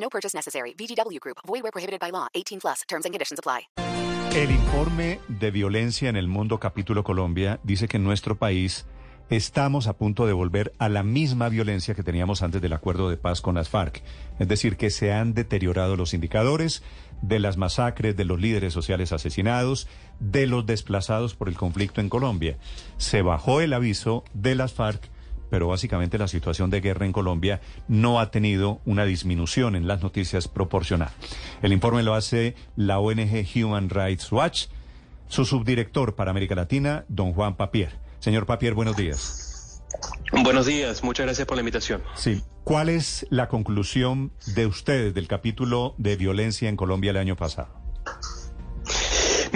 No purchase necessary. VGW Group. Void where prohibited by law. 18 plus. Terms and conditions apply. El informe de violencia en el mundo capítulo Colombia dice que en nuestro país estamos a punto de volver a la misma violencia que teníamos antes del acuerdo de paz con las FARC. Es decir, que se han deteriorado los indicadores de las masacres, de los líderes sociales asesinados, de los desplazados por el conflicto en Colombia. Se bajó el aviso de las FARC pero básicamente la situación de guerra en Colombia no ha tenido una disminución en las noticias proporcional. El informe lo hace la ONG Human Rights Watch, su subdirector para América Latina, don Juan Papier. Señor Papier, buenos días. Buenos días, muchas gracias por la invitación. Sí, ¿cuál es la conclusión de ustedes del capítulo de violencia en Colombia el año pasado?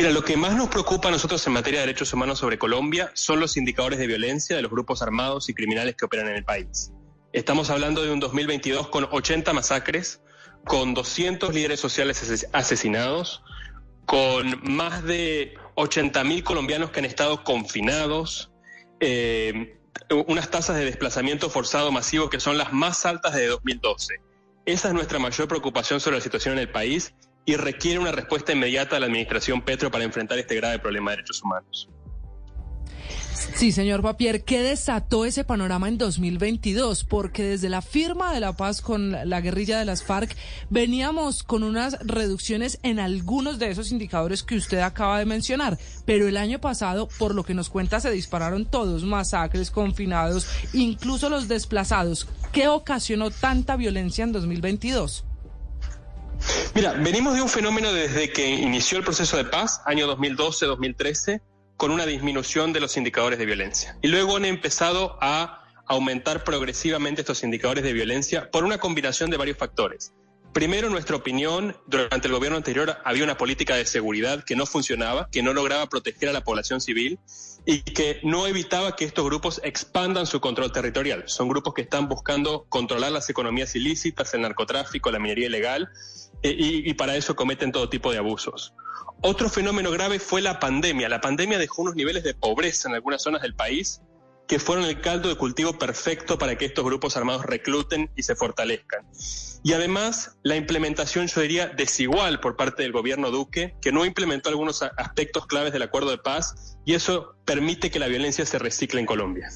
Mira, lo que más nos preocupa a nosotros en materia de derechos humanos sobre Colombia son los indicadores de violencia de los grupos armados y criminales que operan en el país. Estamos hablando de un 2022 con 80 masacres, con 200 líderes sociales asesinados, con más de 80.000 colombianos que han estado confinados, eh, unas tasas de desplazamiento forzado masivo que son las más altas de 2012. Esa es nuestra mayor preocupación sobre la situación en el país y requiere una respuesta inmediata de la administración Petro para enfrentar este grave problema de derechos humanos. Sí, señor Papier, ¿qué desató ese panorama en 2022? Porque desde la firma de la paz con la guerrilla de las FARC veníamos con unas reducciones en algunos de esos indicadores que usted acaba de mencionar, pero el año pasado, por lo que nos cuenta, se dispararon todos, masacres, confinados, incluso los desplazados. ¿Qué ocasionó tanta violencia en 2022? Mira, venimos de un fenómeno desde que inició el proceso de paz, año 2012-2013, con una disminución de los indicadores de violencia. Y luego han empezado a aumentar progresivamente estos indicadores de violencia por una combinación de varios factores. Primero, nuestra opinión, durante el gobierno anterior había una política de seguridad que no funcionaba, que no lograba proteger a la población civil y que no evitaba que estos grupos expandan su control territorial. Son grupos que están buscando controlar las economías ilícitas, el narcotráfico, la minería ilegal eh, y, para eso cometen todo tipo de abusos. Otro fenómeno grave fue la pandemia. La pandemia dejó unos niveles de pobreza en algunas zonas del país que fueron el caldo de cultivo perfecto para que estos grupos armados recluten y se fortalezcan. Y además, la implementación, yo diría, desigual por parte del gobierno Duque, que no implementó algunos aspectos claves del acuerdo de paz, y eso permite que la violencia se recicle en Colombia.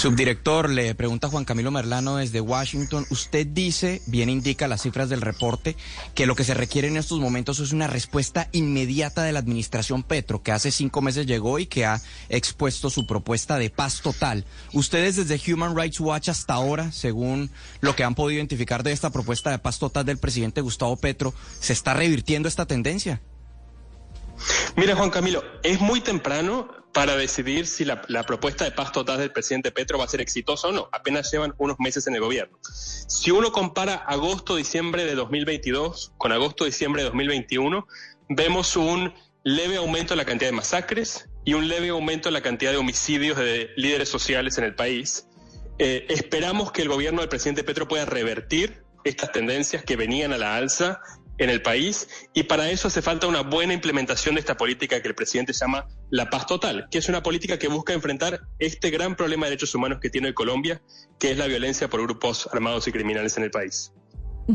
Subdirector, le pregunta Juan Camilo Merlano desde Washington. Usted dice, bien indica las cifras del reporte, que lo que se requiere en estos momentos es una respuesta inmediata de la administración Petro, que hace cinco meses llegó y que ha expuesto su propuesta de paz total. Ustedes desde Human Rights Watch hasta ahora, según lo que han podido identificar de esta propuesta de paz total del presidente Gustavo Petro, ¿se está revirtiendo esta tendencia? Mira, Juan Camilo, es muy temprano para decidir si la, propuesta de paz total del presidente Petro va a ser exitosa o no. Apenas llevan unos meses en el gobierno. Si uno compara agosto-diciembre de 2022 con agosto-diciembre de 2021, vemos un leve aumento en la cantidad de masacres y un leve aumento en la cantidad de homicidios de líderes sociales en el país. Eh, esperamos que el gobierno del presidente Petro pueda revertir estas tendencias que venían a la alza en el país y para eso hace falta una buena implementación de esta política que el presidente llama la paz total, que es una política que busca enfrentar este gran problema de derechos humanos que tiene Colombia, que es la violencia por grupos armados y criminales en el país.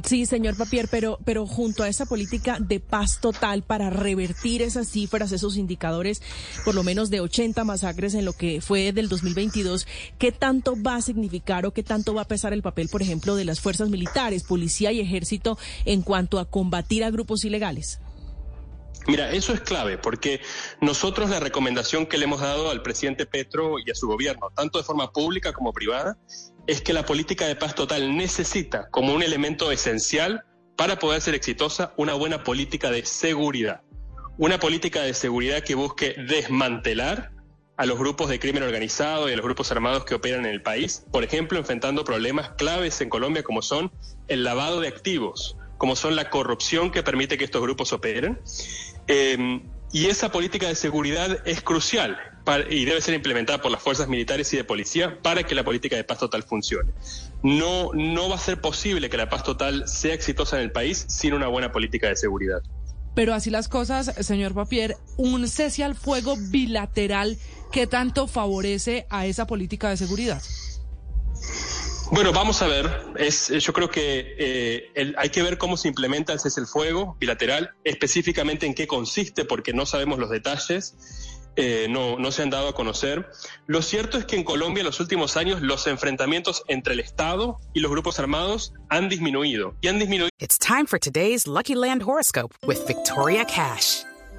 Sí, señor Papier, pero, pero junto a esa política de paz total para revertir esas cifras, esos indicadores, por lo menos de 80 masacres en lo que fue del 2022, ¿qué tanto va a significar o qué tanto va a pesar el papel, por ejemplo, de las fuerzas militares, policía y ejército en cuanto a combatir a grupos ilegales? Mira, eso es clave porque nosotros la recomendación que le hemos dado al presidente Petro y a su gobierno, tanto de forma pública como privada, es que la política de paz total necesita como un elemento esencial para poder ser exitosa una buena política de seguridad. Una política de seguridad que busque desmantelar a los grupos de crimen organizado y a los grupos armados que operan en el país, por ejemplo, enfrentando problemas claves en Colombia como son el lavado de activos, como son la corrupción que permite que estos grupos operen. Eh, y esa política de seguridad es crucial y debe ser implementada por las fuerzas militares y de policía para que la política de paz total funcione. No, no va a ser posible que la paz total sea exitosa en el país sin una buena política de seguridad. Pero así las cosas, señor Papier, un cese al fuego bilateral que tanto favorece a esa política de seguridad. Bueno, vamos a ver. Es, yo creo que eh, hay que ver cómo se implementa el cese el fuego bilateral, específicamente en qué consiste, porque no sabemos los detalles. Eh, no, no se han dado a conocer. Lo cierto es que en Colombia en los últimos años los enfrentamientos entre el Estado y los grupos armados han disminuido. Y han disminuido. It's time for today's Lucky Land horoscope with Victoria Cash.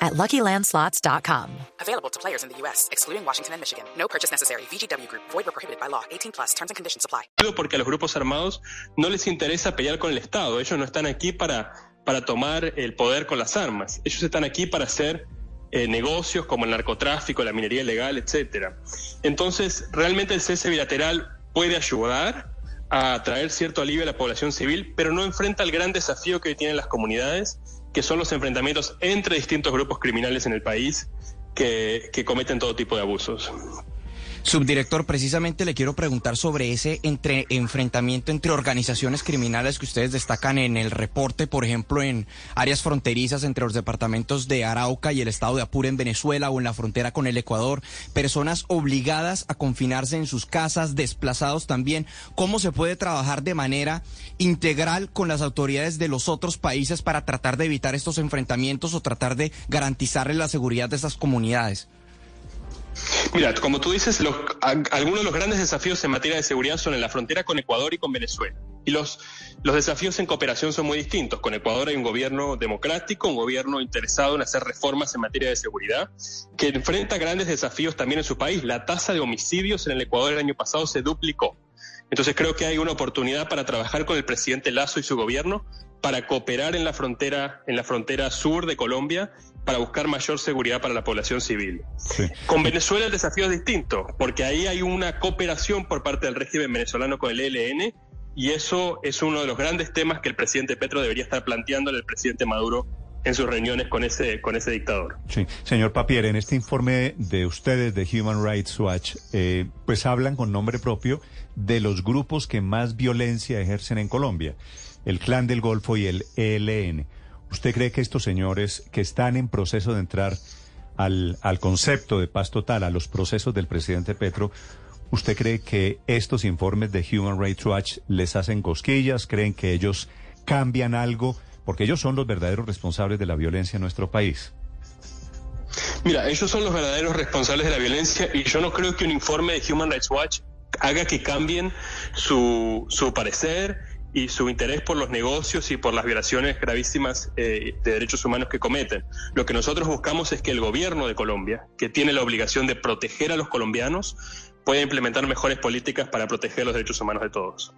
at LuckyLandSlots.com. Available to players in the U.S., excluding Washington and Michigan. No purchase necessary. VGW Group. Void or prohibited by law. 18 plus. Terms and conditions apply. Porque a los grupos armados no les interesa pelear con el Estado. Ellos no están aquí para, para tomar el poder con las armas. Ellos están aquí para hacer eh, negocios como el narcotráfico, la minería ilegal, etcétera. Entonces, realmente el cese bilateral puede ayudar a traer cierto alivio a la población civil, pero no enfrenta el gran desafío que tienen las comunidades, que son los enfrentamientos entre distintos grupos criminales en el país que, que cometen todo tipo de abusos. Subdirector, precisamente le quiero preguntar sobre ese entre enfrentamiento entre organizaciones criminales que ustedes destacan en el reporte, por ejemplo, en áreas fronterizas entre los departamentos de Arauca y el estado de Apure en Venezuela o en la frontera con el Ecuador, personas obligadas a confinarse en sus casas, desplazados también. ¿Cómo se puede trabajar de manera integral con las autoridades de los otros países para tratar de evitar estos enfrentamientos o tratar de garantizarle la seguridad de esas comunidades? Mira, como tú dices, algunos de los grandes desafíos en materia de seguridad son en la frontera con Ecuador y con Venezuela. Y los, los desafíos en cooperación son muy distintos. Con Ecuador hay un gobierno democrático, un gobierno interesado en hacer reformas en materia de seguridad, que enfrenta grandes desafíos también en su país. La tasa de homicidios en el Ecuador el año pasado se duplicó. Entonces creo que hay una oportunidad para trabajar con el presidente Lazo y su gobierno para cooperar en la frontera, en la frontera sur de Colombia para buscar mayor seguridad para la población civil. Con Venezuela el desafío es distinto, porque ahí hay una cooperación por parte del régimen venezolano con el ELN y eso es uno de los grandes temas que el presidente Petro debería estar planteando al presidente Maduro en sus reuniones con ese, con ese dictador. Sí, señor Papier, en este informe de ustedes de Human Rights Watch, eh, pues hablan con nombre propio de los grupos que más violencia ejercen en Colombia, el Clan del Golfo y el ELN. ¿Usted cree que estos señores que están en proceso de entrar al, al concepto de paz total, a los procesos del presidente Petro, ¿usted cree que estos informes de Human Rights Watch les hacen cosquillas? ¿Creen que ellos cambian algo? Porque ellos son los verdaderos responsables de la violencia en nuestro país. Mira, ellos son los verdaderos responsables de la violencia y yo no creo que un informe de Human Rights Watch haga que cambien su, su parecer y su interés por los negocios y por las violaciones gravísimas eh, de derechos humanos que cometen. Lo que nosotros buscamos es que el gobierno de Colombia, que tiene la obligación de proteger a los colombianos, pueda implementar mejores políticas para proteger los derechos humanos de todos.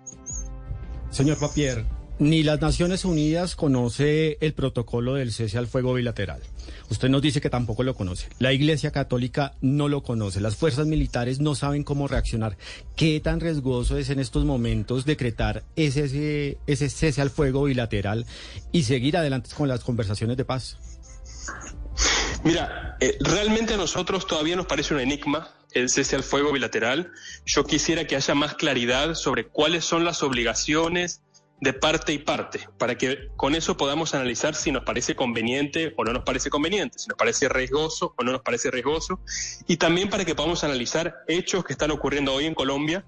Señor Papier, ni las Naciones Unidas conoce el protocolo del cese al fuego bilateral. Usted nos dice que tampoco lo conoce. La Iglesia Católica no lo conoce. Las fuerzas militares no saben cómo reaccionar. ¿Qué tan riesgoso es en estos momentos decretar ese, ese, cese al fuego bilateral y seguir adelante con las conversaciones de paz? Mira, eh, realmente a nosotros todavía nos parece un enigma el cese al fuego bilateral. Yo quisiera que haya más claridad sobre cuáles son las obligaciones de parte y parte, para que con eso podamos analizar si nos parece conveniente o no nos parece conveniente, si nos parece riesgoso o no nos parece riesgoso, y también para que podamos analizar hechos que están ocurriendo hoy en Colombia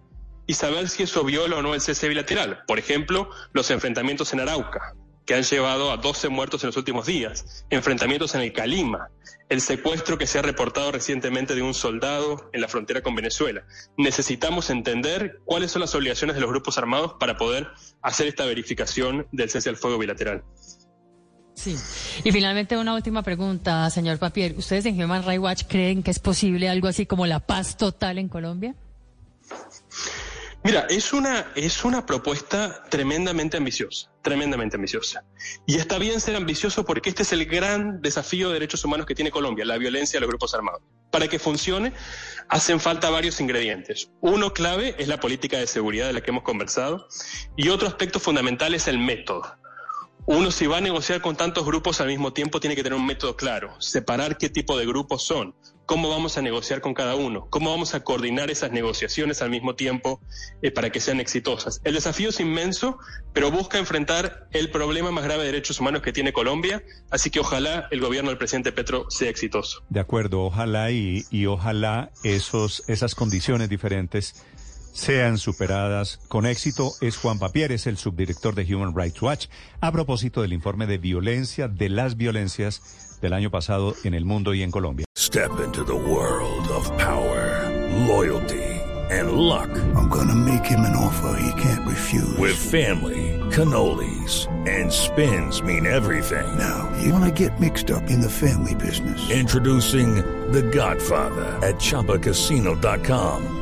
y saber si eso viola o no el cese bilateral. Por ejemplo, los enfrentamientos en Arauca, que han llevado a 12 muertos en los últimos días, enfrentamientos en el Calima, el secuestro que se ha reportado recientemente de un soldado en la frontera con Venezuela. Necesitamos entender cuáles son las obligaciones de los grupos armados para poder hacer esta verificación del cese al fuego bilateral. Sí. Y finalmente una última pregunta, señor Papier. ¿Ustedes en Human Rights Watch creen que es posible algo así como la paz total en Colombia? Mira, es una, es una propuesta tremendamente ambiciosa, tremendamente ambiciosa. Y está bien ser ambicioso porque este es el gran desafío de derechos humanos que tiene Colombia, la violencia de los grupos armados. Para que funcione, hacen falta varios ingredientes. Uno clave es la política de seguridad de la que hemos conversado y otro aspecto fundamental es el método. Uno si va a negociar con tantos grupos al mismo tiempo tiene que tener un método claro, separar qué tipo de grupos son, cómo vamos a negociar con cada uno, cómo vamos a coordinar esas negociaciones al mismo tiempo eh, para que sean exitosas. El desafío es inmenso, pero busca enfrentar el problema más grave de derechos humanos que tiene Colombia, así que ojalá el gobierno del presidente Petro sea exitoso. De acuerdo, ojalá y, y ojalá esos, esas condiciones diferentes sean superadas con éxito es Juan Papier, es el subdirector de Human Rights Watch, a propósito del informe de violencia, de las violencias del año pasado en el mundo y en Colombia. Step into the world of power, loyalty, and luck. I'm gonna make him an offer he can't refuse. With family, cannolis, and spins mean everything. Now, you wanna get mixed up in the family business. Introducing The Godfather at ChumbaCasino.com.